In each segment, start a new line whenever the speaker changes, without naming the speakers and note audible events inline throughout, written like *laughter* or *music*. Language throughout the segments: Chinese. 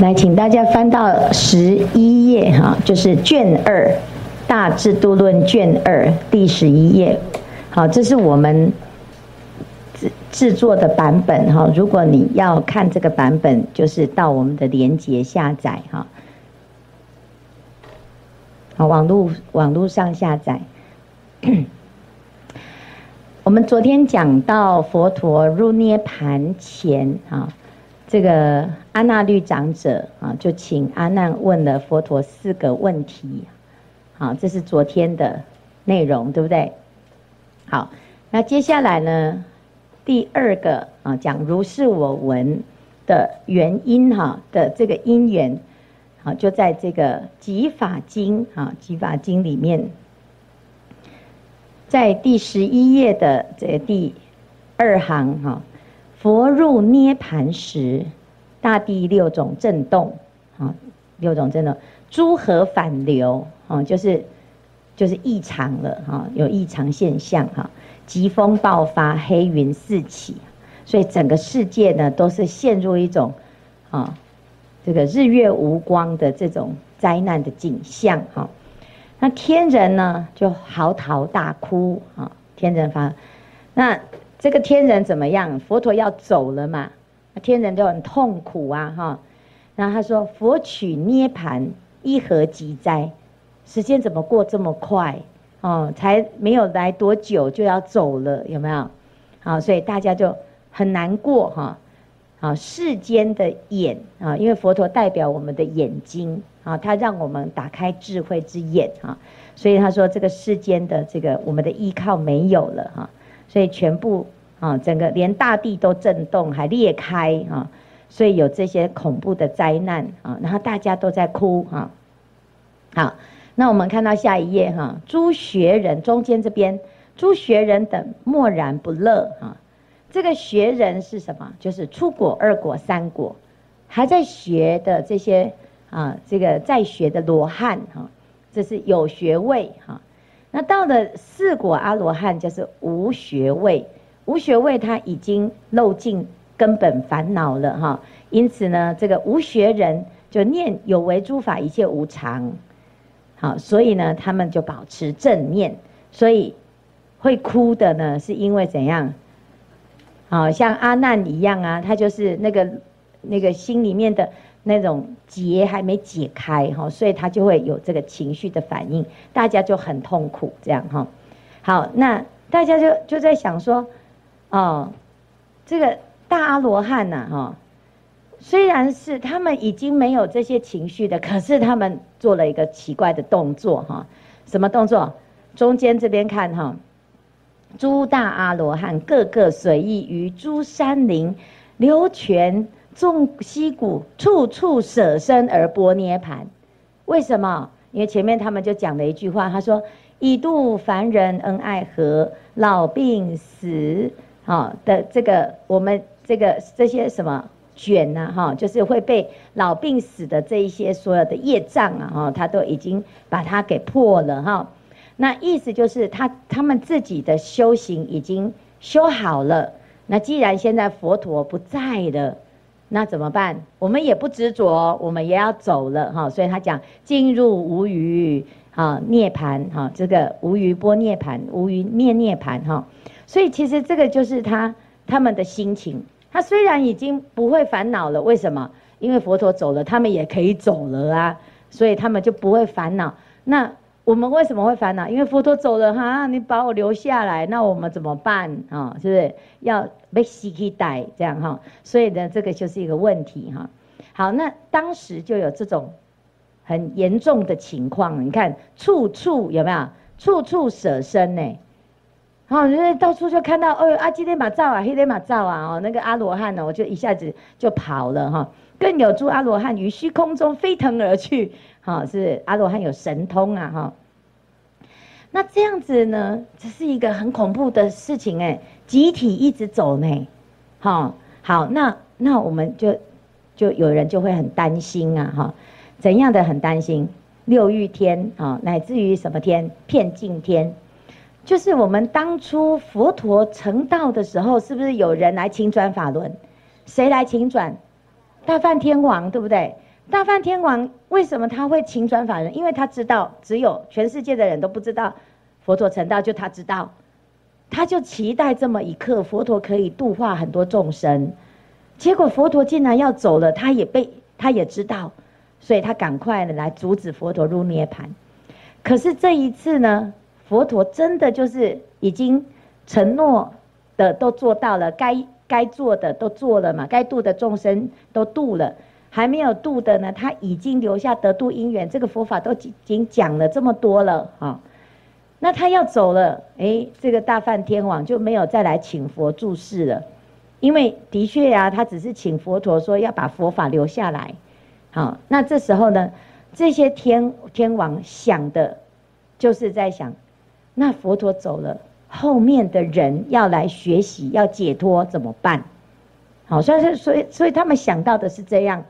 来，请大家翻到十一页哈，就是卷二《大制度论》卷二第十一页。好，这是我们制制作的版本哈。如果你要看这个版本，就是到我们的连接下载哈。好，网络网络上下载。我们昨天讲到佛陀入涅盘前啊。这个阿那律长者啊，就请阿难问了佛陀四个问题，好，这是昨天的内容，对不对？好，那接下来呢，第二个啊，讲如是我闻的原因哈的这个因缘，好，就在这个《集法经》啊，《集法经》里面，在第十一页的这个第二行哈。佛入涅槃时，大地六种震动，啊，六种震动，诸河反流，啊，就是就是异常了，哈，有异常现象，哈，疾风爆发，黑云四起，所以整个世界呢都是陷入一种，啊，这个日月无光的这种灾难的景象，哈，那天人呢就嚎啕大哭，啊，天人发，那。这个天人怎么样？佛陀要走了嘛，天人都很痛苦啊，哈。然后他说：“佛取涅盘，一何急哉？时间怎么过这么快？哦，才没有来多久就要走了，有没有？好，所以大家就很难过，哈。好，世间的眼啊，因为佛陀代表我们的眼睛啊，他让我们打开智慧之眼啊，所以他说这个世间的这个我们的依靠没有了，哈。”所以全部啊，整个连大地都震动，还裂开啊，所以有这些恐怖的灾难啊，然后大家都在哭啊。好，那我们看到下一页哈，诸学人中间这边，诸学人等默然不乐啊。这个学人是什么？就是初果、二果、三果，还在学的这些啊，这个在学的罗汉哈，这是有学位哈。那到了四果阿罗汉，就是无学位，无学位他已经漏尽根本烦恼了哈，因此呢，这个无学人就念有为诸法一切无常，好，所以呢，他们就保持正念，所以会哭的呢，是因为怎样？好像阿难一样啊，他就是那个那个心里面的。那种结还没解开哈，所以他就会有这个情绪的反应，大家就很痛苦这样哈。好，那大家就就在想说，哦，这个大阿罗汉呐哈，虽然是他们已经没有这些情绪的，*laughs* 可是他们做了一个奇怪的动作哈。什么动作？中间这边看哈，诸大阿罗汉个个随意于诸山林流泉。众溪谷，处处舍身而般涅槃，为什么？因为前面他们就讲了一句话，他说：“以度凡人恩爱河，老病死，哈的这个我们这个这些什么卷呐，哈，就是会被老病死的这一些所有的业障啊，哈，他都已经把它给破了，哈。那意思就是他他们自己的修行已经修好了。那既然现在佛陀不在了。那怎么办？我们也不执着，我们也要走了哈。所以他讲进入无余啊涅槃哈，这个无余波涅槃，无余涅涅槃哈。所以其实这个就是他他们的心情。他虽然已经不会烦恼了，为什么？因为佛陀走了，他们也可以走了啊，所以他们就不会烦恼。那。我们为什么会烦恼？因为佛陀走了哈，你把我留下来，那我们怎么办啊？是不是要被吸气带这样哈？所以呢，这个就是一个问题哈。好，那当时就有这种很严重的情况，你看处处有没有？处处舍身呢？好，就是到处就看到，哎呦，阿基列玛造啊，黑列玛造啊，哦，那个阿罗汉呢，我就一下子就跑了哈。更有诸阿罗汉于虚空中飞腾而去。好，是阿罗汉有神通啊，哈。那这样子呢，这是一个很恐怖的事情哎，集体一直走呢，好，好，那那我们就就有人就会很担心啊，哈，怎样的很担心？六欲天啊，乃至于什么天？遍净天，就是我们当初佛陀成道的时候，是不是有人来请转法轮？谁来请转？大梵天王，对不对？大梵天王为什么他会请转法人？因为他知道只有全世界的人都不知道佛陀成道，就他知道，他就期待这么一刻，佛陀可以度化很多众生。结果佛陀竟然要走了，他也被他也知道，所以他赶快的来阻止佛陀入涅槃。可是这一次呢，佛陀真的就是已经承诺的都做到了，该该做的都做了嘛，该度的众生都度了。还没有度的呢，他已经留下得度因缘，这个佛法都已经讲了这么多了啊。那他要走了，哎，这个大梵天王就没有再来请佛住世了，因为的确呀，他只是请佛陀说要把佛法留下来。好，那这时候呢，这些天天王想的，就是在想，那佛陀走了，后面的人要来学习，要解脱怎么办？好，所以所以所以他们想到的是这样。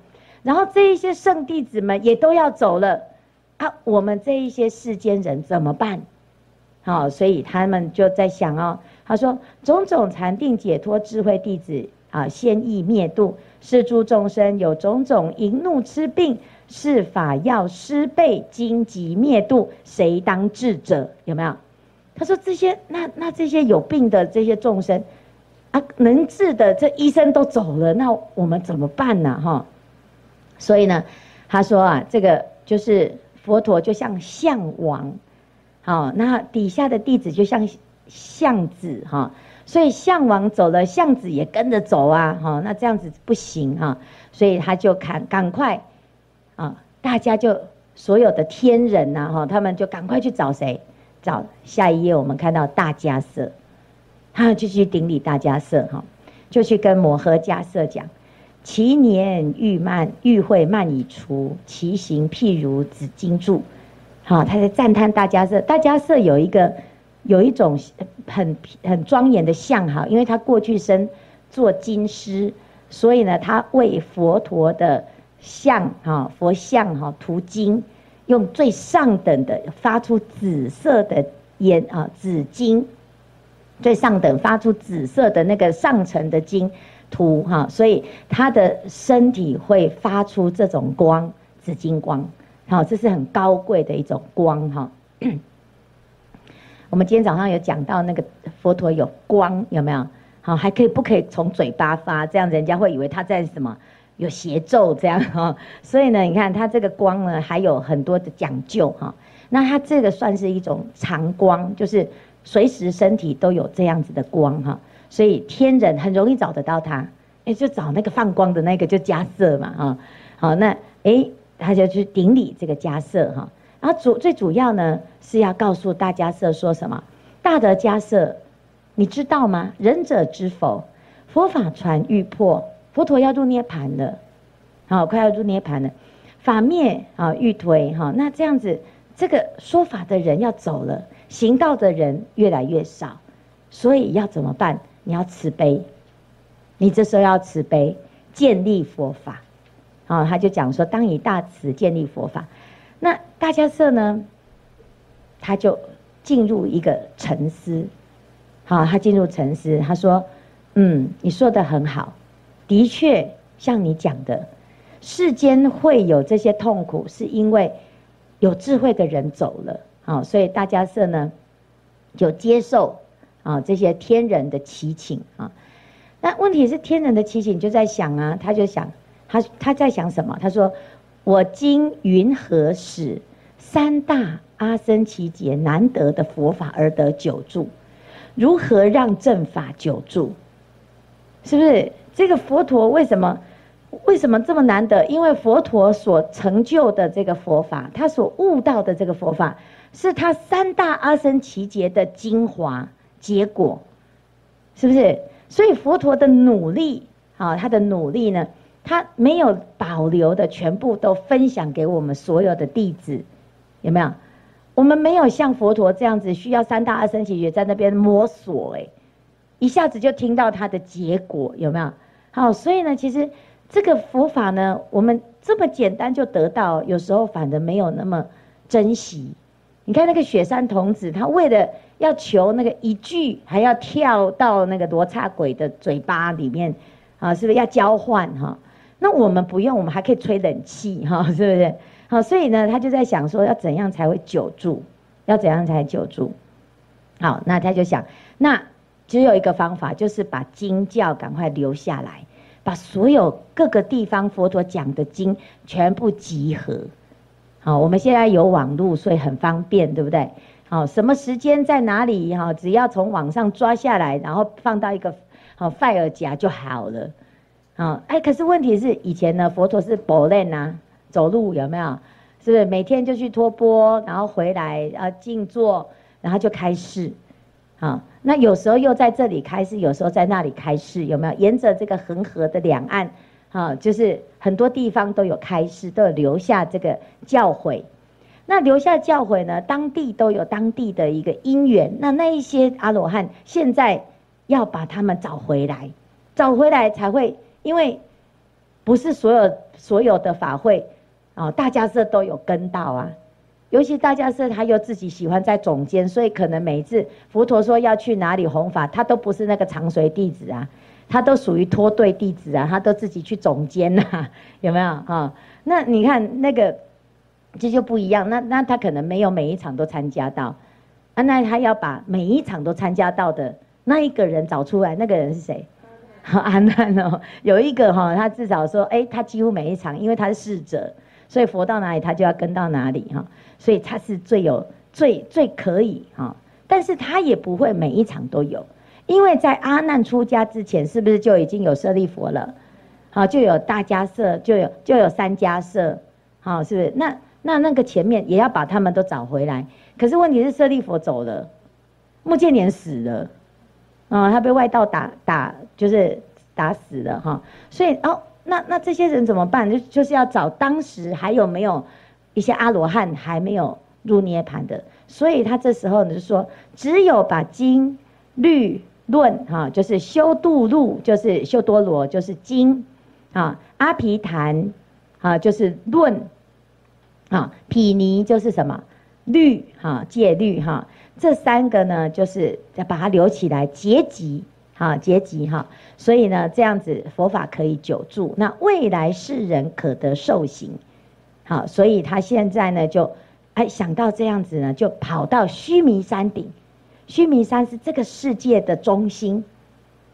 然后这一些圣弟子们也都要走了，啊，我们这一些世间人怎么办？好，所以他们就在想哦，他说种种禅定解脱智慧弟子啊，先意灭度，是诸众生有种种淫怒痴病，是法要施备荆棘灭度，谁当治者？有没有？他说这些那那这些有病的这些众生啊，能治的这医生都走了，那我们怎么办呢？哈。所以呢，他说啊，这个就是佛陀就像象王，好，那底下的弟子就像象子哈，所以象王走了，象子也跟着走啊，哈，那这样子不行哈，所以他就赶赶快啊，大家就所有的天人呐哈，他们就赶快去找谁？找下一页我们看到大迦叶，他就去顶礼大迦叶哈，就去跟摩诃迦叶讲。其年欲慢，欲会慢已除，其形譬如紫金柱。好，他在赞叹大迦叶。大迦叶有一个，有一种很很庄严的相哈，因为他过去生做金师，所以呢，他为佛陀的像哈佛像哈涂金，用最上等的发出紫色的烟啊紫金，最上等发出紫色的那个上层的金。涂哈，所以他的身体会发出这种光，紫金光，好，这是很高贵的一种光哈。我们今天早上有讲到那个佛陀有光，有没有？好，还可以不可以从嘴巴发？这样人家会以为他在什么有邪咒这样哈。所以呢，你看他这个光呢，还有很多的讲究哈。那他这个算是一种常光，就是随时身体都有这样子的光哈。所以天人很容易找得到他，哎，就找那个放光的那个，就迦色嘛，啊，好，那哎，他就去顶礼这个迦色哈，然后主最主要呢是要告诉大家色说什么？大德迦色，你知道吗？仁者知否？佛法传欲破，佛陀要入涅槃了，好，快要入涅槃了，法灭啊欲推哈，那这样子，这个说法的人要走了，行道的人越来越少，所以要怎么办？你要慈悲，你这时候要慈悲，建立佛法，啊，他就讲说，当以大慈建立佛法。那大迦叶呢，他就进入一个沉思，好，他进入沉思，他说，嗯，你说的很好，的确像你讲的，世间会有这些痛苦，是因为有智慧的人走了，好，所以大迦叶呢，就接受。啊，这些天人的奇情啊，那问题是天人的奇情就在想啊，他就想，他他在想什么？他说：“我今云何使三大阿僧只劫难得的佛法而得久住？如何让正法久住？是不是？这个佛陀为什么为什么这么难得？因为佛陀所成就的这个佛法，他所悟到的这个佛法，是他三大阿僧只劫的精华。”结果是不是？所以佛陀的努力啊，他的努力呢，他没有保留的全部都分享给我们所有的弟子，有没有？我们没有像佛陀这样子需要三大阿僧只劫在那边摸索，哎，一下子就听到他的结果，有没有？好，所以呢，其实这个佛法呢，我们这么简单就得到，有时候反而没有那么珍惜。你看那个雪山童子，他为了要求那个一句，还要跳到那个罗刹鬼的嘴巴里面，啊，是不是要交换哈？那我们不用，我们还可以吹冷气哈，是不是？好，所以呢，他就在想说，要怎样才会久住？要怎样才久住？好，那他就想，那只有一个方法，就是把经教赶快留下来，把所有各个地方佛陀讲的经全部集合。好，我们现在有网络，所以很方便，对不对？好，什么时间在哪里？哈，只要从网上抓下来，然后放到一个好 file 夹就好了。好，哎，可是问题是，以前呢，佛陀是步练啊，走路有没有？是不是每天就去托钵，然后回来啊静坐，然后就开示。好，那有时候又在这里开示，有时候在那里开示，有没有？沿着这个恒河的两岸，好，就是很多地方都有开示，都有留下这个教诲。那留下教诲呢，当地都有当地的一个因缘。那那一些阿罗汉现在要把他们找回来，找回来才会。因为不是所有所有的法会啊，大家是都有跟到啊。尤其大家是他又自己喜欢在总监，所以可能每一次佛陀说要去哪里弘法，他都不是那个长随弟子啊，他都属于托队弟子啊，他都自己去总监呐，有没有啊？那你看那个这就不一样，那那他可能没有每一场都参加到啊，那他要把每一场都参加到的那一个人找出来，那个人是谁？*laughs* 阿难哦，有一个哈，他至少说，哎，他几乎每一场，因为他是侍者，所以佛到哪里他就要跟到哪里哈，所以他是最有最最可以哈，但是他也不会每一场都有，因为在阿难出家之前，是不是就已经有舍利佛了？好，就有大迦叶，就有就有三迦叶，好，是不是？那那那个前面也要把他们都找回来，可是问题是舍利佛走了，目犍连死了。啊、他被外道打打，就是打死了哈。所以哦，那那这些人怎么办？就就是要找当时还有没有一些阿罗汉还没有入涅槃的。所以他这时候呢就说，只有把经律论哈，就是修度路，就是修多罗，就是经啊，阿毗昙啊，就是论啊，毗尼就是什么？律哈，戒律哈。这三个呢，就是要把它留起来，结集，哈，结集哈，所以呢，这样子佛法可以久住，那未来世人可得受行，好，所以他现在呢，就哎想到这样子呢，就跑到须弥山顶，须弥山是这个世界的中心，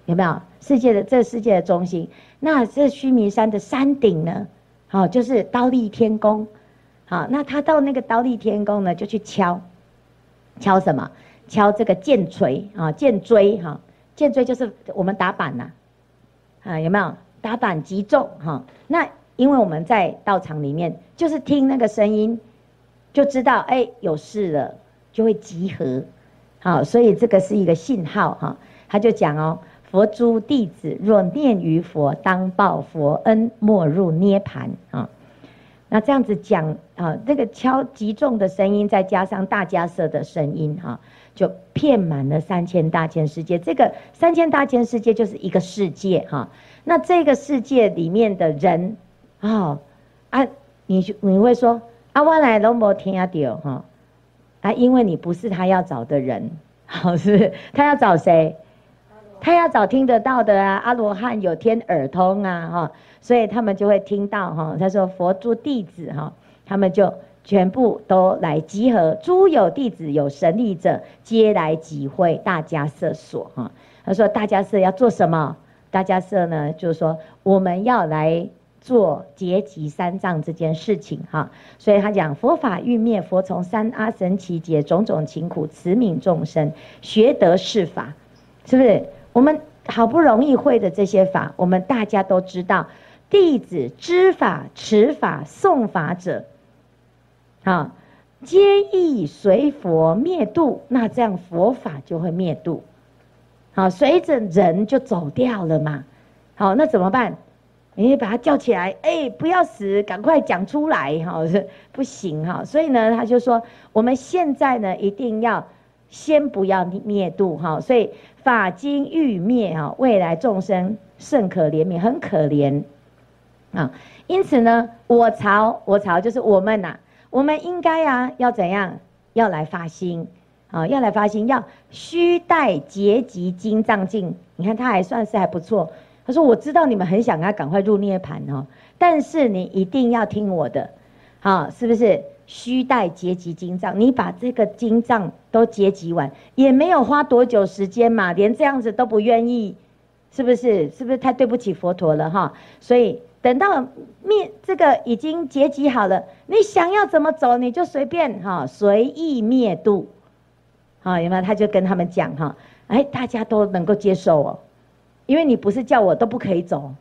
有没有？世界的这世界的中心，那这须弥山的山顶呢，好，就是刀立天宫，好，那他到那个刀利天宫呢，就去敲。敲什么？敲这个剑锤啊，剑锥哈，剑锥就是我们打板呐，啊有没有？打板击重哈。那因为我们在道场里面，就是听那个声音，就知道哎有事了，就会集合，好，所以这个是一个信号哈。他就讲哦，佛诸弟子若念于佛，当报佛恩，莫入涅槃啊。那这样子讲啊，这个敲击重的声音，再加上大迦叶的声音哈，就遍满了三千大千世界。这个三千大千世界就是一个世界哈。那这个世界里面的人啊啊，你你会说啊，我来都没听到哈啊，因为你不是他要找的人，好是不是？他要找谁？他要找听得到的啊，阿罗汉有天耳通啊哈。所以他们就会听到哈，他说佛诸弟子哈，他们就全部都来集合，诸有弟子有神力者，皆来集会大迦叶所哈。他说大迦叶要做什么？大迦叶呢，就是说我们要来做结集三藏这件事情哈。所以他讲佛法欲灭，佛从三阿僧只劫种种勤苦，慈悯众生，学得是法，是不是？我们好不容易会的这些法，我们大家都知道。弟子知法、持法、诵法者，啊，皆亦随佛灭度。那这样佛法就会灭度，好，随着人就走掉了嘛。好，那怎么办？你把他叫起来，哎，不要死，赶快讲出来，哈，不行哈。所以呢，他就说，我们现在呢，一定要先不要灭度，哈。所以法经欲灭，哈，未来众生甚可怜悯，很可怜。啊，因此呢，我朝我朝就是我们呐、啊，我们应该啊要怎样？要来发心，啊，要来发心，要须带结集精藏尽。你看他还算是还不错，他说：“我知道你们很想要赶快入涅盘哦，但是你一定要听我的，好，是不是？须带结集经藏，你把这个经藏都结集完，也没有花多久时间嘛，连这样子都不愿意，是不是？是不是太对不起佛陀了哈？所以等到灭这个已经结集好了，你想要怎么走，你就随便哈，随意灭度，好，有没有？他就跟他们讲哈，哎，大家都能够接受哦。”因为你不是叫我都不可以走，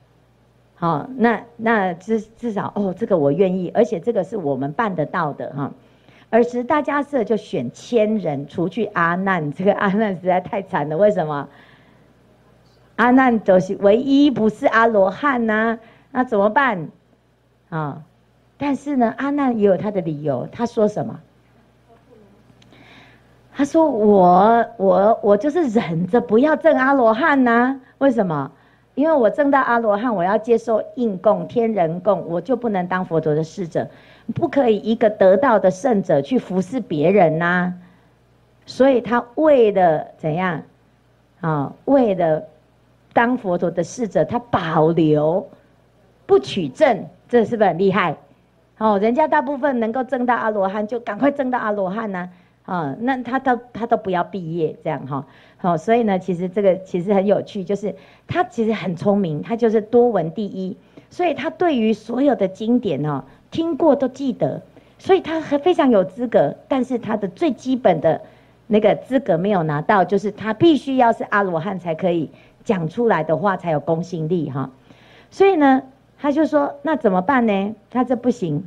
好，那那至至少哦，这个我愿意，而且这个是我们办得到的哈。尔时大迦叶就选千人，除去阿难，这个阿难实在太惨了，为什么？阿难都是唯一不是阿罗汉呐，那怎么办？啊，但是呢，阿难也有他的理由，他说什么？他说我我我就是忍着不要证阿罗汉呐。为什么？因为我证到阿罗汉，我要接受应供、天人供，我就不能当佛陀的侍者，不可以一个得道的圣者去服侍别人呐、啊。所以他为了怎样？啊，为了当佛陀的侍者，他保留不取证，这是不是很厉害？哦，人家大部分能够证到阿罗汉，就赶快证到阿罗汉呢。啊，那他都他都不要毕业这样哈，好，所以呢，其实这个其实很有趣，就是他其实很聪明，他就是多闻第一，所以他对于所有的经典哦，听过都记得，所以他还非常有资格，但是他的最基本的那个资格没有拿到，就是他必须要是阿罗汉才可以讲出来的话才有公信力哈，所以呢，他就说那怎么办呢？他这不行。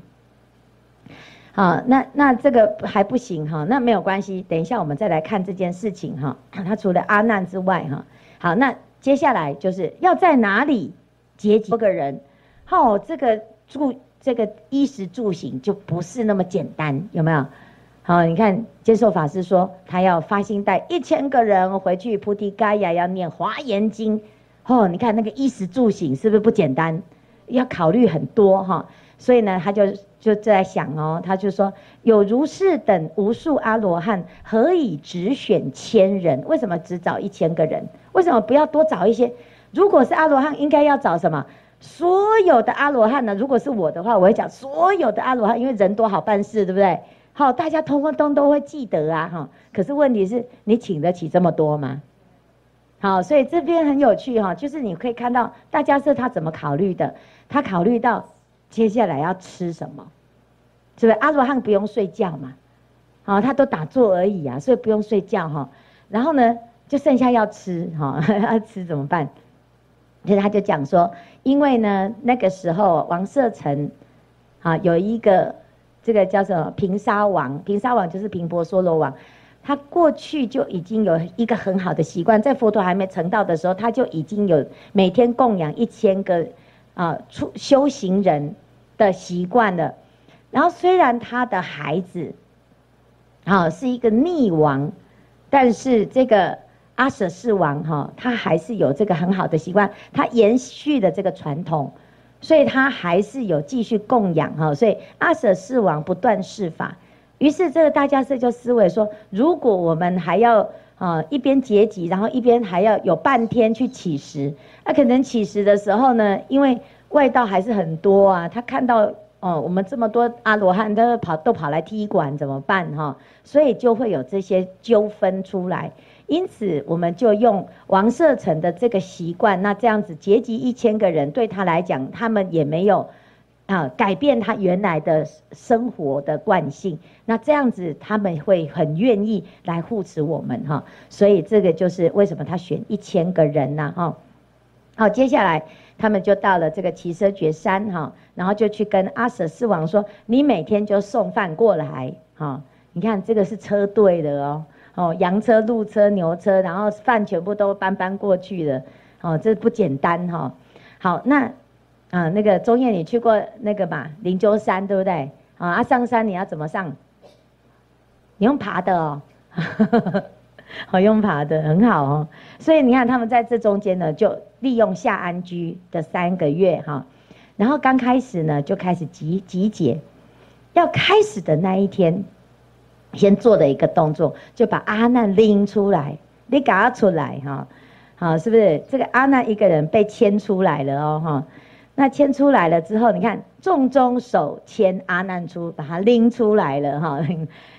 好，那那这个还不行哈，那没有关系，等一下我们再来看这件事情哈。*clears throat* 他除了阿难之外哈，好，那接下来就是要在哪里结集个人？好，这个住这个衣食住行就不是那么简单，有没有？好，你看接受法师说他要发心带一千个人回去菩提伽耶要念华严经，哦，你看那个衣食住行是不是不简单？要考虑很多哈，所以呢，他就。就在想哦，他就说有如是等无数阿罗汉，何以只选千人？为什么只找一千个人？为什么不要多找一些？如果是阿罗汉，应该要找什么？所有的阿罗汉呢？如果是我的话，我会讲所有的阿罗汉，因为人多好办事，对不对？好，大家通通都会记得啊，哈。可是问题是你请得起这么多吗？好，所以这边很有趣哈，就是你可以看到大家是他怎么考虑的，他考虑到。接下来要吃什么？是不是阿罗汉不用睡觉嘛？好，他都打坐而已啊，所以不用睡觉哈。然后呢，就剩下要吃哈，*laughs* 要吃怎么办？所以他就讲说，因为呢，那个时候王舍城啊，有一个这个叫什么频沙王，频沙王就是频婆娑罗王，他过去就已经有一个很好的习惯，在佛陀还没成道的时候，他就已经有每天供养一千个啊出修行人。的习惯了，然后虽然他的孩子，啊是一个逆王，但是这个阿舍世王哈，他还是有这个很好的习惯，他延续的这个传统，所以他还是有继续供养哈，所以阿舍世王不断释法，于是这个大迦叶就思维说，如果我们还要啊一边结集，然后一边还要有半天去乞食，那可能乞食的时候呢，因为外道还是很多啊，他看到哦，我们这么多阿罗汉都跑都跑来踢馆，怎么办哈？所以就会有这些纠纷出来。因此，我们就用王舍城的这个习惯，那这样子结集一千个人，对他来讲，他们也没有啊改变他原来的生活的惯性。那这样子，他们会很愿意来护持我们哈。所以这个就是为什么他选一千个人呢？哈。好，接下来。他们就到了这个耆闍崛山哈，然后就去跟阿舍世王说：“你每天就送饭过来哈，你看这个是车队的哦，哦羊车、鹿车、牛车，然后饭全部都搬搬过去了，哦这不简单哈。好，那啊那个中叶你去过那个嘛灵鹫山对不对？啊上山你要怎么上？你用爬的哦。好 *laughs* 用爬的很好哦，所以你看他们在这中间呢，就利用下安居的三个月哈，然后刚开始呢就开始集集结，要开始的那一天，先做的一个动作，就把阿难拎出来，你赶他出来哈，好，是不是这个阿难一个人被牵出来了哦？哈，那牵出来了之后，你看众中手牵阿难出，把他拎出来了哈，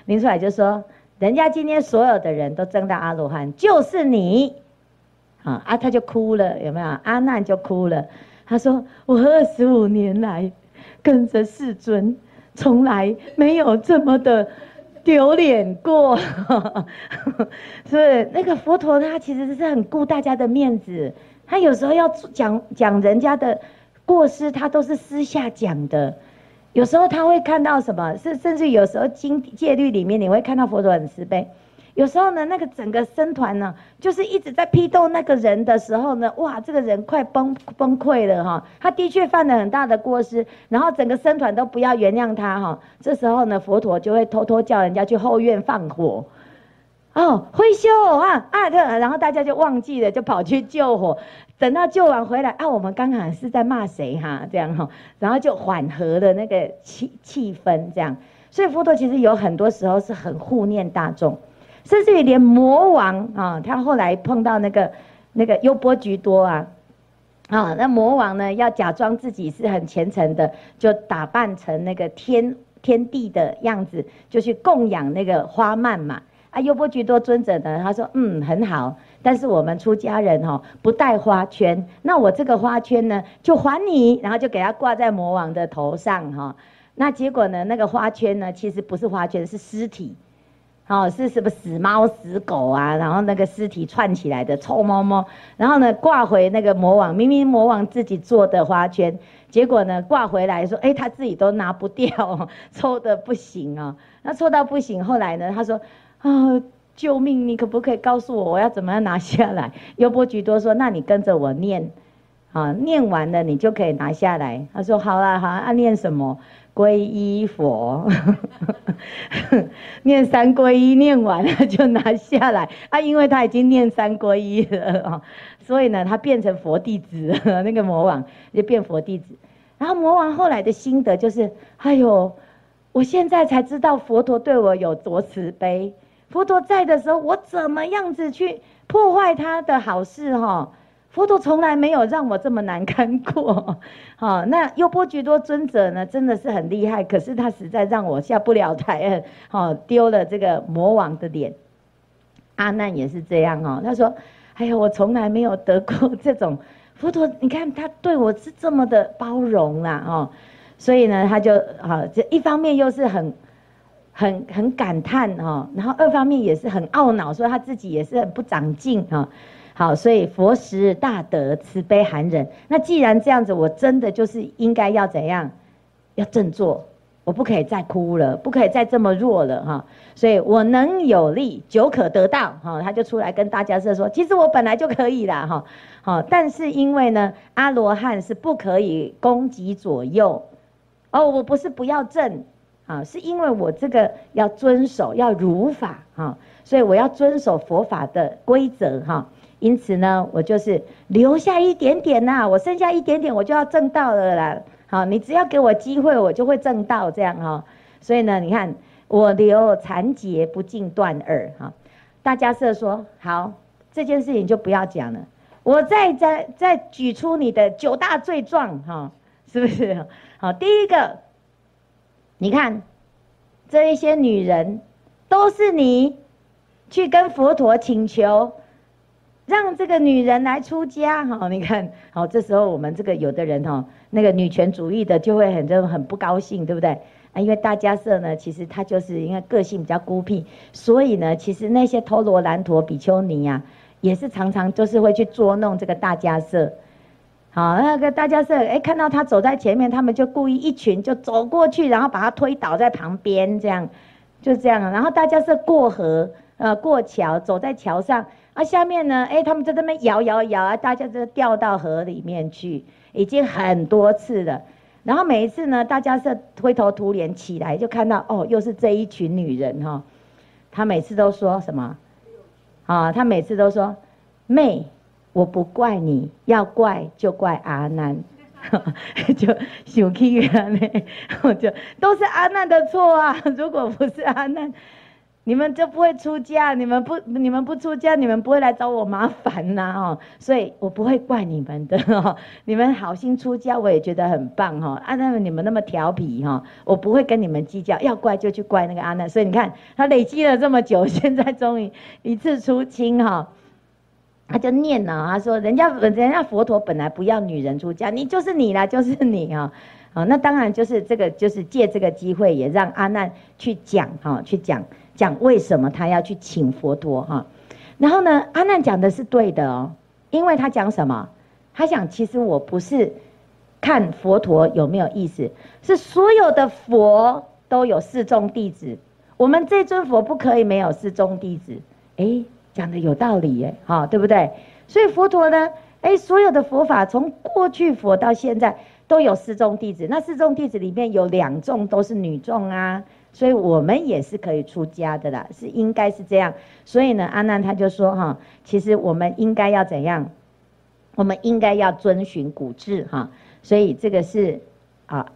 拎出来就说，人家今天所有的人都证到阿罗汉，就是你，啊啊，他就哭了，有没有？阿难就哭了，他说我二十五年来跟着世尊，从来没有这么的。丢脸过，*laughs* 所以那个佛陀他其实是很顾大家的面子，他有时候要讲讲人家的过失，他都是私下讲的。有时候他会看到什么，是甚至有时候经戒律里面你会看到佛陀很慈悲。有时候呢，那个整个僧团呢，就是一直在批斗那个人的时候呢，哇，这个人快崩崩溃了哈。他的确犯了很大的过失，然后整个僧团都不要原谅他哈。这时候呢，佛陀就会偷偷叫人家去后院放火，哦，挥袖啊啊，然后大家就忘记了，就跑去救火。等到救完回来啊，我们刚刚是在骂谁哈？这样哈，然后就缓和了那个气气氛这样。所以佛陀其实有很多时候是很护念大众。甚至于连魔王啊，他后来碰到那个那个优波橘多啊，啊，那魔王呢要假装自己是很虔诚的，就打扮成那个天天地的样子，就去供养那个花曼嘛。啊，优波橘多尊者呢，他说嗯很好，但是我们出家人哦不戴花圈，那我这个花圈呢就还你，然后就给他挂在魔王的头上哈。那结果呢，那个花圈呢其实不是花圈，是尸体。哦，是什么死猫死狗啊？然后那个尸体串起来的臭猫猫，然后呢挂回那个魔王，明明魔王自己做的花圈，结果呢挂回来说，哎，他自己都拿不掉，*laughs* 臭得不行啊！那臭到不行，后来呢他说，啊，救命！你可不可以告诉我，我要怎么样拿下来？优波橘多说，那你跟着我念，啊，念完了你就可以拿下来。他说，好啦，好，啊，念什么？皈依佛，*laughs* 念三皈依，念完了就拿下来啊，因为他已经念三皈依了啊，所以呢，他变成佛弟子，*laughs* 那个魔王就变佛弟子。然后魔王后来的心得就是，哎呦，我现在才知道佛陀对我有多慈悲。佛陀在的时候，我怎么样子去破坏他的好事哈？佛陀从来没有让我这么难堪过，*laughs* 好，那优波橘多尊者呢，真的是很厉害，可是他实在让我下不了台，好，丢了这个魔王的脸。阿难也是这样哦，他说：“哎呀，我从来没有得过这种佛陀，你看他对我是这么的包容啦，哦，所以呢，他就好，这一方面又是很很很感叹哦，然后二方面也是很懊恼，说他自己也是很不长进啊。”好，所以佛实大德，慈悲含忍。那既然这样子，我真的就是应该要怎样？要振作，我不可以再哭了，不可以再这么弱了哈。所以我能有力，久可得到哈。他就出来跟大迦叶说，其实我本来就可以了哈。好，但是因为呢，阿罗汉是不可以攻击左右。哦，我不是不要正啊，是因为我这个要遵守，要如法哈，所以我要遵守佛法的规则哈。因此呢，我就是留下一点点呐、我剩下一点点，我就要证道了啦。好，你只要给我机会，我就会证道这样哈。所以呢，你看我留残劫不尽断耳哈。大家是说好，这件事情就不要讲了。我再再再举出你的九大罪状哈，是不是？好，第一个，你看这一些女人都是你去跟佛陀请求。让这个女人来出家哈，你看，好，这时候我们这个有的人哈，那个女权主义的就会很就很不高兴，对不对？啊，因为大迦叶呢，其实他就是因为个性比较孤僻，所以呢，其实那些偷罗兰陀比丘尼呀，也是常常就是会去捉弄这个大迦叶。好，那个大家是哎，看到他走在前面，他们就故意一群就走过去，然后把他推倒在旁边，这样，就这样。然后大家是过河，呃，过桥，走在桥上。啊，下面呢？哎，他们在那边摇摇摇啊，大家就掉到河里面去，已经很多次了。然后每一次呢，大家是灰头土脸起来，就看到哦，又是这一群女人哈、哦。他每次都说什么？啊，他每次都说：“妹，我不怪你，要怪就怪阿难。*laughs* ”就生气了呢，就都是阿难的错啊！如果不是阿难。你们就不会出家，你们不你们不出家，你们不会来找我麻烦呐，哦，所以我不会怪你们的，*laughs* 哦，你们好心出家，我也觉得很棒，哈，啊，那么你们那么调皮，哈，我不会跟你们计较，要怪就去怪那个阿难，所以你看他累积了这么久，*laughs* 现在终于一次出清，哈，他就念了，他说人家人家佛陀本来不要女人出家，你就是你啦，就是你啊，啊，那当然就是这个就是借这个机会也让阿难去讲，哈，去讲。讲为什么他要去请佛陀哈，然后呢，阿难讲的是对的哦，因为他讲什么？他讲其实我不是看佛陀有没有意思，是所有的佛都有四众弟子，我们这尊佛不可以没有四众弟子。哎，讲的有道理耶，哈，对不对？所以佛陀呢，哎，所有的佛法从过去佛到现在都有四众弟子，那四众弟子里面有两众都是女众啊。所以我们也是可以出家的啦，是应该是这样。所以呢，阿难他就说哈，其实我们应该要怎样？我们应该要遵循古制哈。所以这个是啊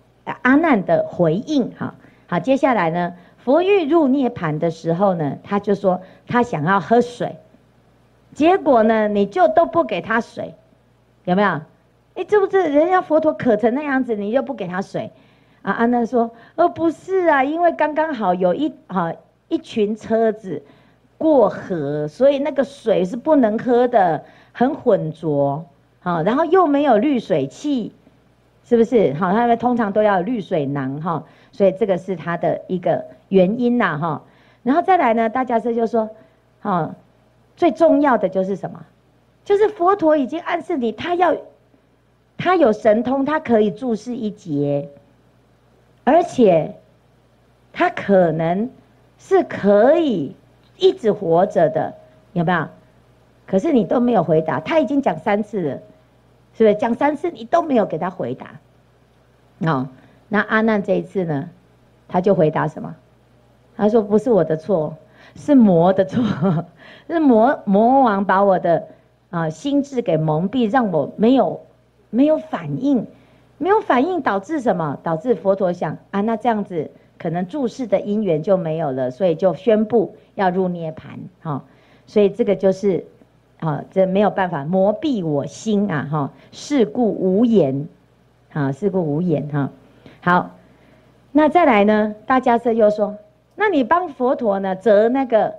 阿难的回应哈。好，接下来呢，佛欲入涅槃的时候呢，他就说他想要喝水，结果呢，你就都不给他水，有没有？哎，这不是人家佛陀渴成那样子，你就不给他水？啊，阿难说：“呃，不是啊，因为刚刚好有一哈一群车子过河，所以那个水是不能喝的，很浑浊，好，然后又没有滤水器，是不是？好，他们通常都要滤水囊哈，所以这个是他的一个原因呐哈。然后再来呢，大家是就说，哈，最重要的就是什么？就是佛陀已经暗示你，他要他有神通，他可以注释一劫。”而且，他可能是可以一直活着的，有没有？可是你都没有回答，他已经讲三次了，是不是？讲三次你都没有给他回答，哦，那阿难这一次呢，他就回答什么？他说：“不是我的错，是魔的错，*laughs* 是魔魔王把我的啊心智给蒙蔽，让我没有没有反应。”没有反应导致什么？导致佛陀想啊，那这样子可能注释的因缘就没有了，所以就宣布要入涅槃。哈，所以这个就是，啊，这没有办法，魔蔽我心啊，哈，是故无言，啊，是故无言哈。好，那再来呢？大迦叶又说，那你帮佛陀呢折那个，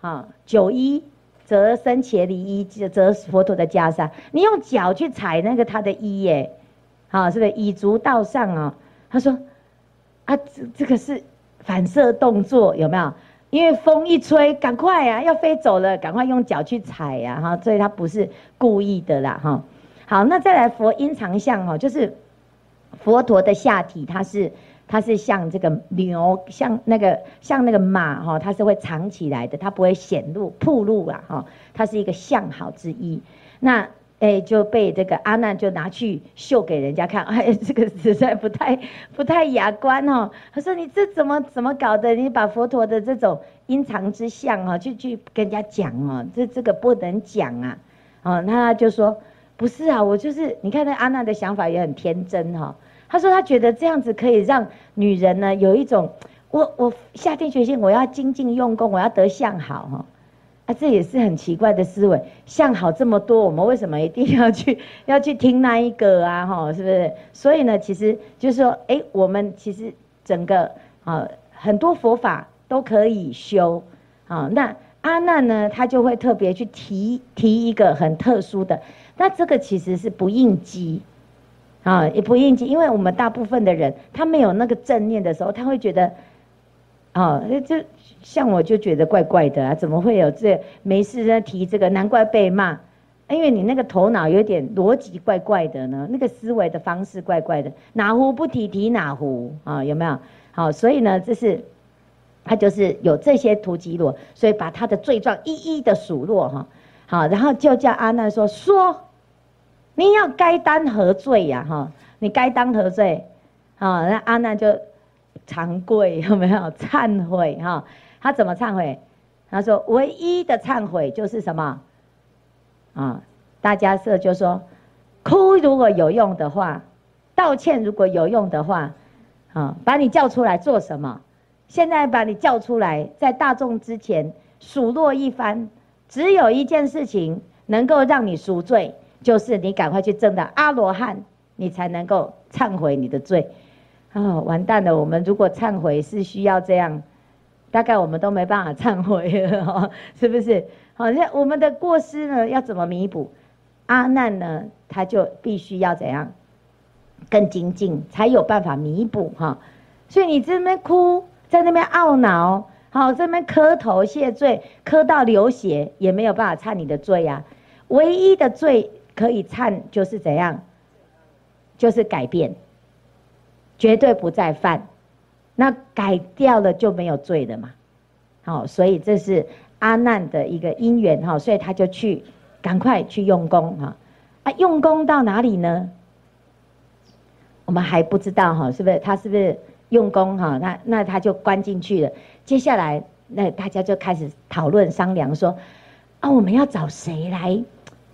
啊，九衣，折僧伽梨衣，折佛陀的袈裟，你用脚去踩那个他的衣耶。好，是不是以足道上啊？他说：“啊，这这个是反射动作，有没有？因为风一吹，赶快呀，要飞走了，赶快用脚去踩呀，哈，所以他不是故意的啦，哈。好，那再来佛音长相哦，就是佛陀的下体，它是它是像这个牛，像那个像那个马哈，它是会藏起来的，它不会显露暴露啊，哈，它是一个相好之一。那。哎，就被这个阿难就拿去秀给人家看，*laughs* 哎，这个实在不太不太雅观哦。他说：“你这怎么怎么搞的？你把佛陀的这种阴藏之相啊，去去跟人家讲哦，这这个不能讲啊。”哦，那他就说：“不是啊，我就是你看那阿难的想法也很天真哈。他说他觉得这样子可以让女人呢有一种，我我下定决心我要精进用功，我要得相好哈。”啊，这也是很奇怪的思维。相好这么多，我们为什么一定要去 *laughs* 要去听那一个啊？哈，是不是？所以呢，其实就是说，哎，我们其实整个啊，很多佛法都可以修啊。那阿难呢，他就会特别去提提一个很特殊的。那这个其实是不应机啊，也不应机，因为我们大部分的人他没有那个正念的时候，他会觉得啊，这。像我就觉得怪怪的啊，怎么会有这没事在提这个？难怪被骂，因为你那个头脑有点逻辑怪怪的呢，那个思维的方式怪怪的。哪壶不提提哪壶啊？有没有？好，所以呢，这是他就是有这些荼蘼罗，所以把他的罪状一一的数落哈。好，然后就叫阿难说说，你要该当何罪呀？哈，你该当何罪？啊，那阿难就惭愧有没有？*laughs* 忏悔哈。他怎么忏悔？他说：“唯一的忏悔就是什么？啊，大家是就说，哭如果有用的话，道歉如果有用的话，啊，把你叫出来做什么？现在把你叫出来，在大众之前数落一番，只有一件事情能够让你赎罪，就是你赶快去证到阿罗汉，你才能够忏悔你的罪。哦，完蛋了！我们如果忏悔是需要这样，大概我们都没办法忏悔了，是不是？好，那我们的过失呢，要怎么弥补？阿难呢，他就必须要怎样更精进，才有办法弥补哈。所以你这边哭，在那边懊恼，好，这边磕头谢罪，磕到流血也没有办法忏你的罪呀。唯一的罪可以忏，就是怎样？就是改变。绝对不再犯，那改掉了就没有罪了嘛。好，所以这是阿难的一个因缘哈，所以他就去赶快去用功哈。啊，用功到哪里呢？我们还不知道哈，是不是？他是不是用功哈？那那他就关进去了。接下来那大家就开始讨论商量说，啊，我们要找谁来？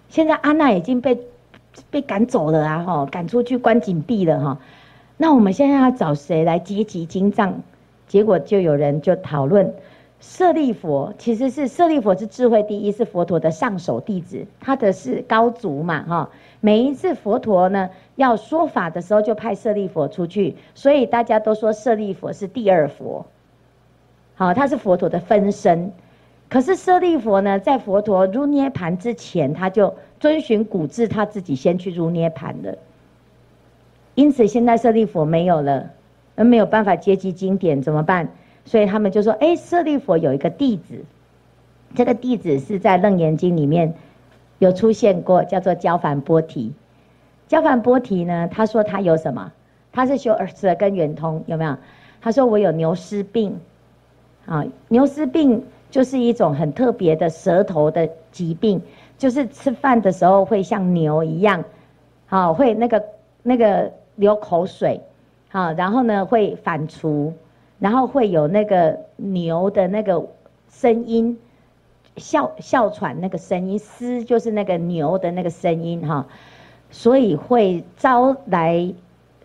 现在安娜已经被被赶走了啊，哈，赶出去关禁闭了哈。那我们现在要找谁来接集经藏？结果就有人就讨论，舍利佛其实是舍利佛是智慧第一，是佛陀的上首弟子，他的是高足嘛哈。每一次佛陀呢要说法的时候，就派舍利佛出去，所以大家都说舍利佛是第二佛。好，他是佛陀的分身。可是舍利佛呢，在佛陀入涅槃之前，他就遵循古制，他自己先去入涅槃了。因此，现在舍利佛没有了，而没有办法接济经典，怎么办？所以他们就说：“哎，舍利佛有一个弟子，这个弟子是在《楞严经》里面有出现过，叫做焦梵波提。焦梵波提呢，他说他有什么？他是修耳舌根圆通，有没有？他说我有牛尸病，啊，牛尸病就是一种很特别的舌头的疾病，就是吃饭的时候会像牛一样，好，会那个那个。”流口水，好，然后呢会反刍，然后会有那个牛的那个声音，哮哮喘那个声音，嘶就是那个牛的那个声音哈，所以会招来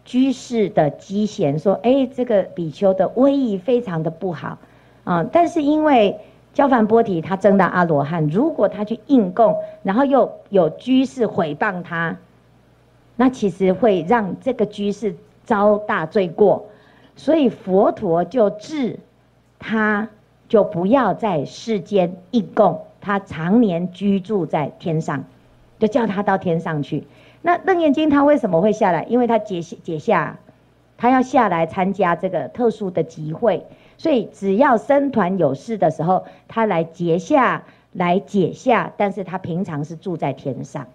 居士的讥嫌，说，哎，这个比丘的威仪非常的不好啊。但是因为焦梵波提他证到阿罗汉，如果他去应供，然后又有居士毁谤他。那其实会让这个居士遭大罪过，所以佛陀就治他，就不要在世间应供，他常年居住在天上，就叫他到天上去。那楞严经他为什么会下来？因为他解解下，他要下来参加这个特殊的集会，所以只要僧团有事的时候，他来结下来解下，但是他平常是住在天上。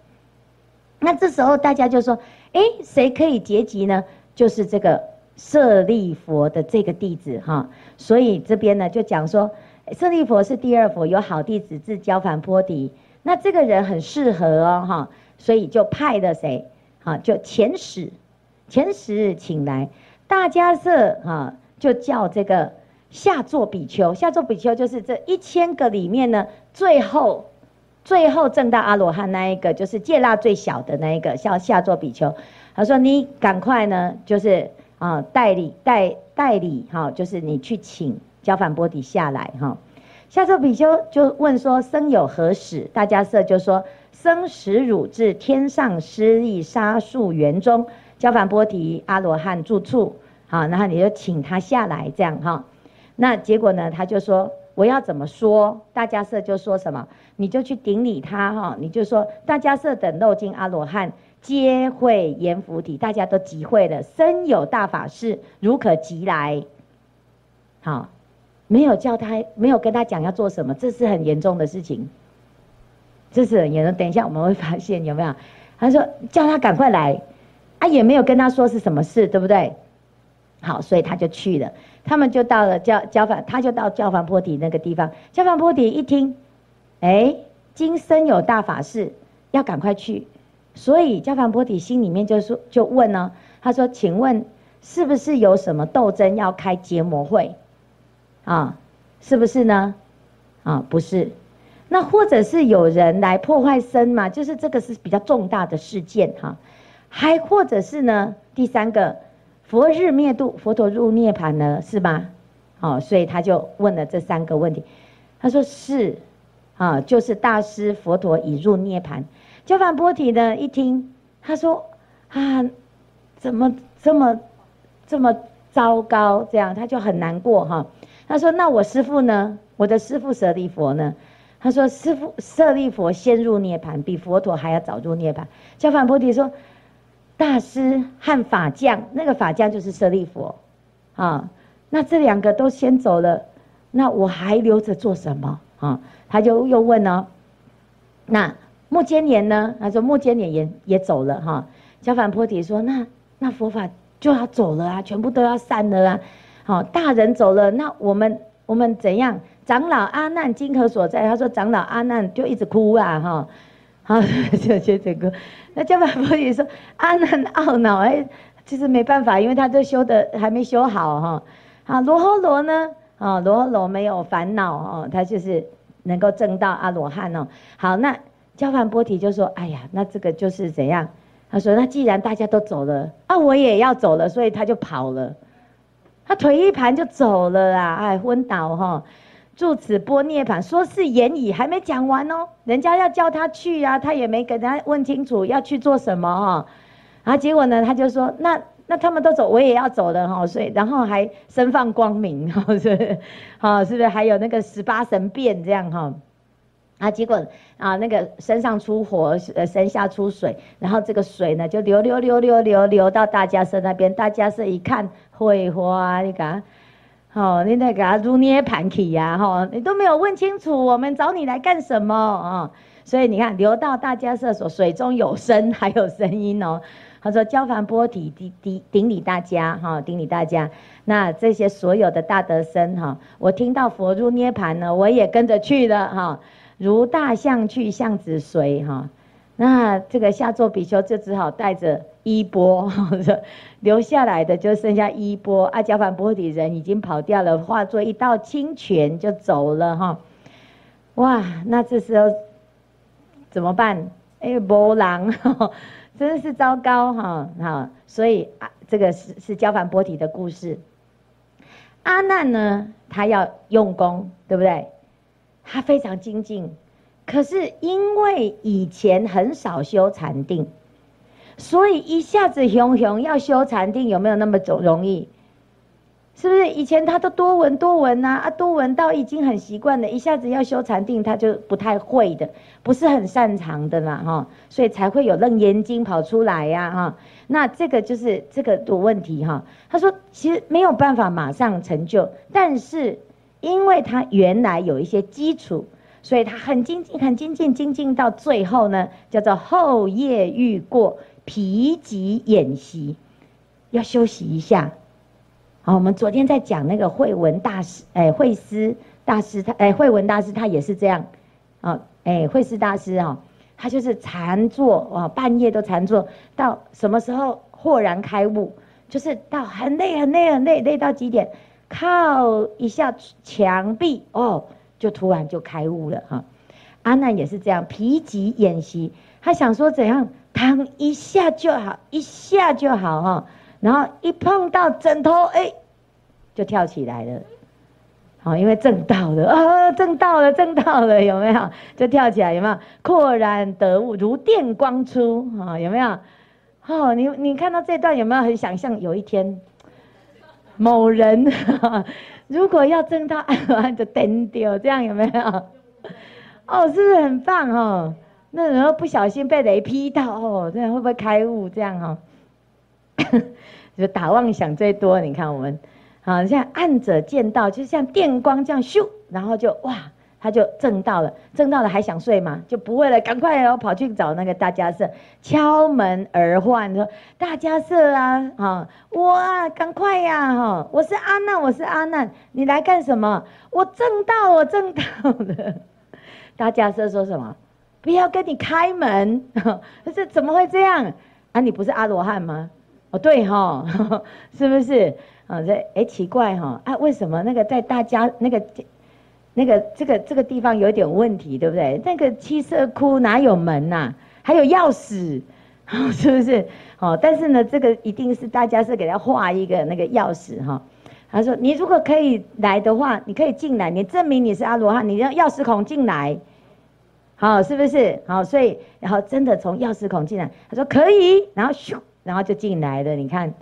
那这时候大家就说：“哎，谁可以结集呢？就是这个舍利佛的这个弟子哈。所以这边呢就讲说，舍利佛是第二佛，有好弟子至交梵波提。那这个人很适合哦哈，所以就派了谁？哈，就遣使，遣使请来大迦叶哈，就叫这个下座比丘。下座比丘就是这一千个里面呢最后。”最后证到阿罗汉那一个，就是戒腊最小的那一个，叫下座比丘。他说：“你赶快呢，就是啊，代理代代理哈，就是你去请焦梵波提下来哈。”下座比丘就问说：“生有何使？”大迦叶就说：“僧使汝至天上施利沙树园中，焦梵波提阿罗汉住处。好，然后你就请他下来，这样哈。那结果呢，他就说。我要怎么说？大迦叶就说什么，你就去顶礼他哈，你就说大迦叶等漏尽阿罗汉皆会阎浮提，大家都集会了，身有大法事，如可即来。好，没有叫他，没有跟他讲要做什么，这是很严重的事情，这是很严重。等一下我们会发现有没有？他说叫他赶快来，啊也没有跟他说是什么事，对不对？好，所以他就去了。他们就到了焦焦梵，他就到焦梵波底那个地方。焦梵波底一听，哎，今生有大法事，要赶快去。所以焦梵波底心里面就说，就问呢，他说：“请问是不是有什么斗争要开结魔会？啊，是不是呢？啊，不是。那或者是有人来破坏僧嘛？就是这个是比较重大的事件哈、还或者是呢？第三个。”佛日灭度，佛陀入涅槃了，是吧？哦，所以他就问了这三个问题。他说是，啊，就是大师佛陀已入涅槃。焦梵波提呢一听，他说啊，怎么这么这么糟糕？这样他就很难过哈。他说那我师父呢？我的师父舍利佛呢？他说师父舍利佛先入涅槃，比佛陀还要早入涅槃。焦梵波提说。大师和法将，那个法将就是舍利弗，啊，那这两个都先走了，那我还留着做什么啊？他就又问呢，那目犍连呢？他说目犍连也也走了哈。焦梵波提说，那那佛法就要走了啊，全部都要散了啊。好，大人走了，那我们我们怎样？长老阿难今何所在？他说长老阿难就一直哭啊哈。好，就就这个。那焦梵波提说：“阿难懊恼，哎，就是没办法，因为他这修的还没修好哈。好，罗睺罗呢？啊，罗睺罗没有烦恼哦，他就是能够证到阿罗汉哦。好，那迦梵波提就说：哎呀，那这个就是怎样？他说：那既然大家都走了，啊，我也要走了，所以他就跑了。他腿一盘就走了啊，哎，昏倒哈。”住此波涅槃，说是言语，还没讲完哦。人家要叫他去啊，他也没给他问清楚要去做什么哈。啊，结果呢，他就说，那那他们都走，我也要走了哈。所以，然后还身放光明，是 *laughs* 不是？好，是不是？还有那个十八神变这样哈。啊，结果啊，那个身上出火，呃，身下出水，然后这个水呢就流流流流流流到大家身那边。大家是一看，会花，你看。哦，你得给他入涅槃去呀，哈，你都没有问清楚，我们找你来干什么啊？所以你看，流到大迦叶所，水中有声，还有声音哦。他说：“焦凡波提顶顶顶礼大家，哈，顶礼大家。那这些所有的大德僧，哈，我听到佛入涅盘呢，我也跟着去了，哈，如大象去，象子随，哈。那这个下座比丘就只好带着。”衣钵，*laughs* 留下来的就剩下衣钵。阿焦梵波提人已经跑掉了，化作一道清泉就走了哈。哇，那这时候怎么办？哎，波浪，*laughs* 真的是糟糕哈。好，所以啊，这个是是焦梵波提的故事。阿难呢，他要用功，对不对？他非常精进，可是因为以前很少修禅定。所以一下子熊熊要修禅定，有没有那么容容易？是不是以前他都多闻多闻呐？啊，多闻到已经很习惯了，一下子要修禅定，他就不太会的，不是很擅长的啦，哈。所以才会有楞严经跑出来呀，哈。那这个就是这个的问题哈。他说，其实没有办法马上成就，但是因为他原来有一些基础，所以他很精进，很精进，精进到最后呢，叫做后夜欲过。疲极偃息，要休息一下。好，我们昨天在讲那个慧文大师，哎，慧思大师，他哎，慧文大师他也是这样，啊，哎，慧思大师啊，他就是禅坐啊，半夜都禅坐，到什么时候豁然开悟？就是到很累很累很累，累到几点，靠一下墙壁哦，就突然就开悟了哈。阿难也是这样，疲极偃息，他想说怎样？躺一下就好，一下就好哈，然后一碰到枕头，哎，就跳起来了，好，因为正到了啊，证到了，正到了，有没有？就跳起来，有没有？豁然得悟，如电光出，啊，有没有？哦，你你看到这段有没有很想象？有一天，某人 *laughs* 如果要证到阿罗汉，就登掉，这样有没有？*laughs* 哦，是不是很棒哦？那然后不小心被雷劈到哦，这样会不会开悟？这样哈、哦，*coughs* 就打妄想最多。你看我们，好像暗者见到，就像电光这样咻，然后就哇，他就挣到了，挣到了还想睡吗？就不会了，赶快哦，跑去找那个大家社，敲门而唤说：“大家社啊，啊，哇，赶快呀，哈，我是阿难，我是阿难，你来干什么？我挣到，我挣到了。”大家社说什么？不要跟你开门，这怎么会这样啊？你不是阿罗汉吗？哦，对哈，是不是？啊，这哎奇怪哈啊，为什么那个在大家那个那个这个这个地方有点问题，对不对？那个七色窟哪有门呐？还有钥匙，*laughs* 是不是？哦，但是呢，这个一定是大家是给他画一个那个钥匙哈。他说：“你如果可以来的话，你可以进来，你证明你是阿罗汉，你让钥匙孔进来，好，是不是？好，所以然后真的从钥匙孔进来，他说可以，然后咻，然后就进来了。你看，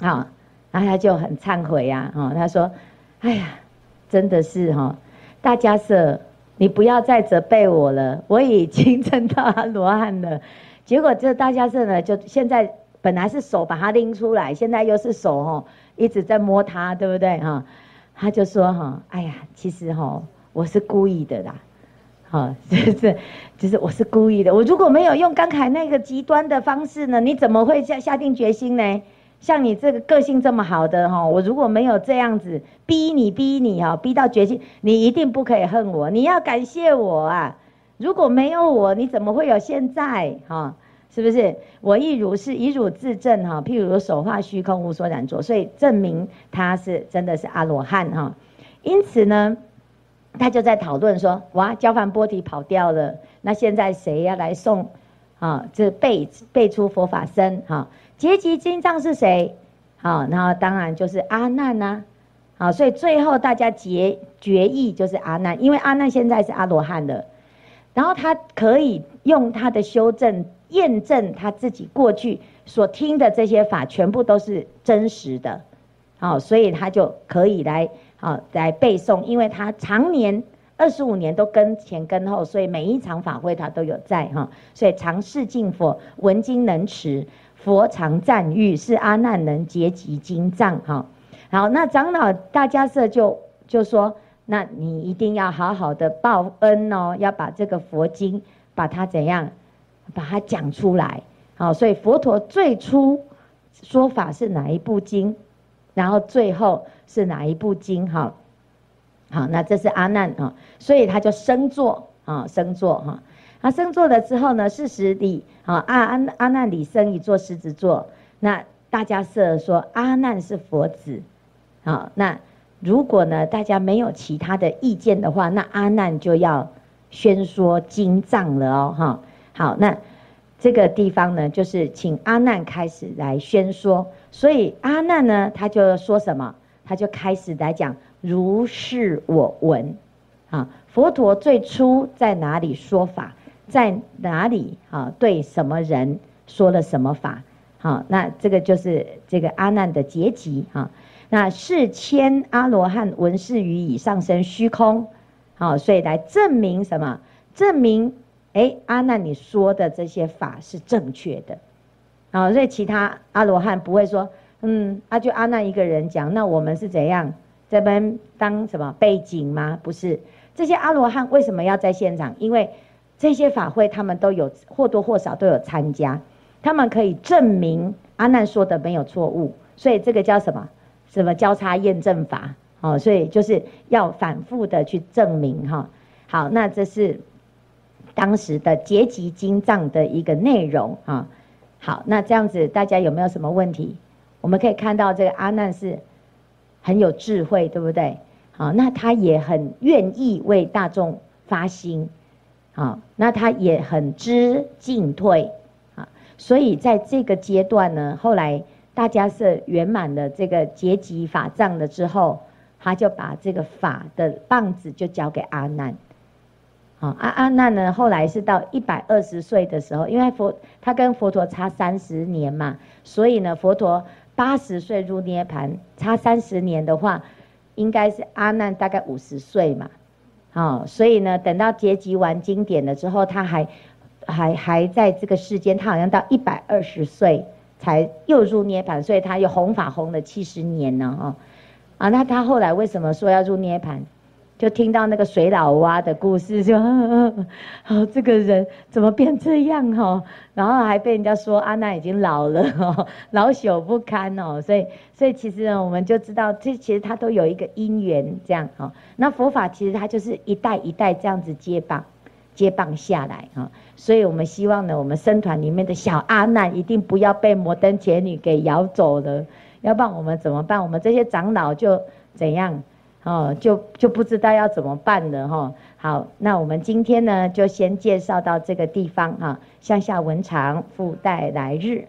好，然后他就很忏悔呀，哦，他说：哎呀，真的是哈，大迦叶，你不要再责备我了，*laughs* 我已经证到罗汉了。*laughs* 结果这大迦叶呢，就现在本来是手把他拎出来，现在又是手哈。”一直在摸他，对不对哈？他就说哈，哎呀，其实哈，我是故意的啦，好，就是就是我是故意的。我如果没有用刚才那个极端的方式呢，你怎么会下下定决心呢？像你这个个性这么好的哈，我如果没有这样子逼你逼你哈，逼到决心，你一定不可以恨我，你要感谢我啊！如果没有我，你怎么会有现在哈？是不是我亦如是以汝自证哈？譬如手化虚空无所染着，所以证明他是真的是阿罗汉哈。因此呢，他就在讨论说：哇，焦梵波提跑掉了，那现在谁要来送啊？这辈辈出佛法僧哈？结集经藏是谁？好，然后当然就是阿难呐。好，所以最后大家结决议就是阿难，因为阿难现在是阿罗汉的，然后他可以用他的修正。验证他自己过去所听的这些法全部都是真实的，好，所以他就可以来好来背诵，因为他常年二十五年都跟前跟后，所以每一场法会他都有在哈，所以常侍敬佛，闻经能持，佛常赞誉，是阿难能结集经藏哈。好，那长老大迦叶就就说，那你一定要好好的报恩哦，要把这个佛经把它怎样？把它讲出来，好，所以佛陀最初说法是哪一部经，然后最后是哪一部经，哈，好，那这是阿难啊，所以他就生坐啊，生坐哈，他升座了之后呢，是时礼啊，阿阿阿难里生一座狮子座，那大迦叶说阿难是佛子，好，那如果呢大家没有其他的意见的话，那阿难就要宣说经藏了哦，哈。好，那这个地方呢，就是请阿难开始来宣说。所以阿难呢，他就说什么？他就开始来讲：如是我闻。啊，佛陀最初在哪里说法？在哪里啊？对什么人说了什么法？好，那这个就是这个阿难的结集哈。那是千阿罗汉闻是语已上升虚空。好，所以来证明什么？证明。哎，阿难，你说的这些法是正确的，好，所以其他阿罗汉不会说，嗯，啊，就阿难一个人讲，那我们是怎样这边当什么背景吗？不是，这些阿罗汉为什么要在现场？因为这些法会他们都有或多或少都有参加，他们可以证明阿难说的没有错误，所以这个叫什么？什么交叉验证法？哦，所以就是要反复的去证明哈。好，那这是。当时的结集经藏的一个内容啊，好，那这样子大家有没有什么问题？我们可以看到这个阿难是很有智慧，对不对？好，那他也很愿意为大众发心，好，那他也很知进退，啊，所以在这个阶段呢，后来大家是圆满了这个结集法藏了之后，他就把这个法的棒子就交给阿难。啊，阿阿难呢？后来是到一百二十岁的时候，因为佛他跟佛陀差三十年嘛，所以呢，佛陀八十岁入涅槃，差三十年的话，应该是阿难大概五十岁嘛。好，所以呢，等到结集完经典了之后，他还还还在这个世间，他好像到一百二十岁才又入涅槃，所以他又弘法弘了七十年呢。哦，啊，那他后来为什么说要入涅槃？就听到那个水老蛙的故事，就，好，*laughs* 这个人怎么变这样哈？然后还被人家说阿难已经老了哦，*laughs* 老朽不堪哦，所以，所以其实呢，我们就知道，这其实他都有一个因缘这样哈。那佛法其实它就是一代一代这样子接棒，接棒下来哈。所以我们希望呢，我们僧团里面的小阿难一定不要被摩登伽女给咬走了，要不然我们怎么办？我们这些长老就怎样？哦，就就不知道要怎么办了哈。好，那我们今天呢，就先介绍到这个地方哈。向下文长，复待来日。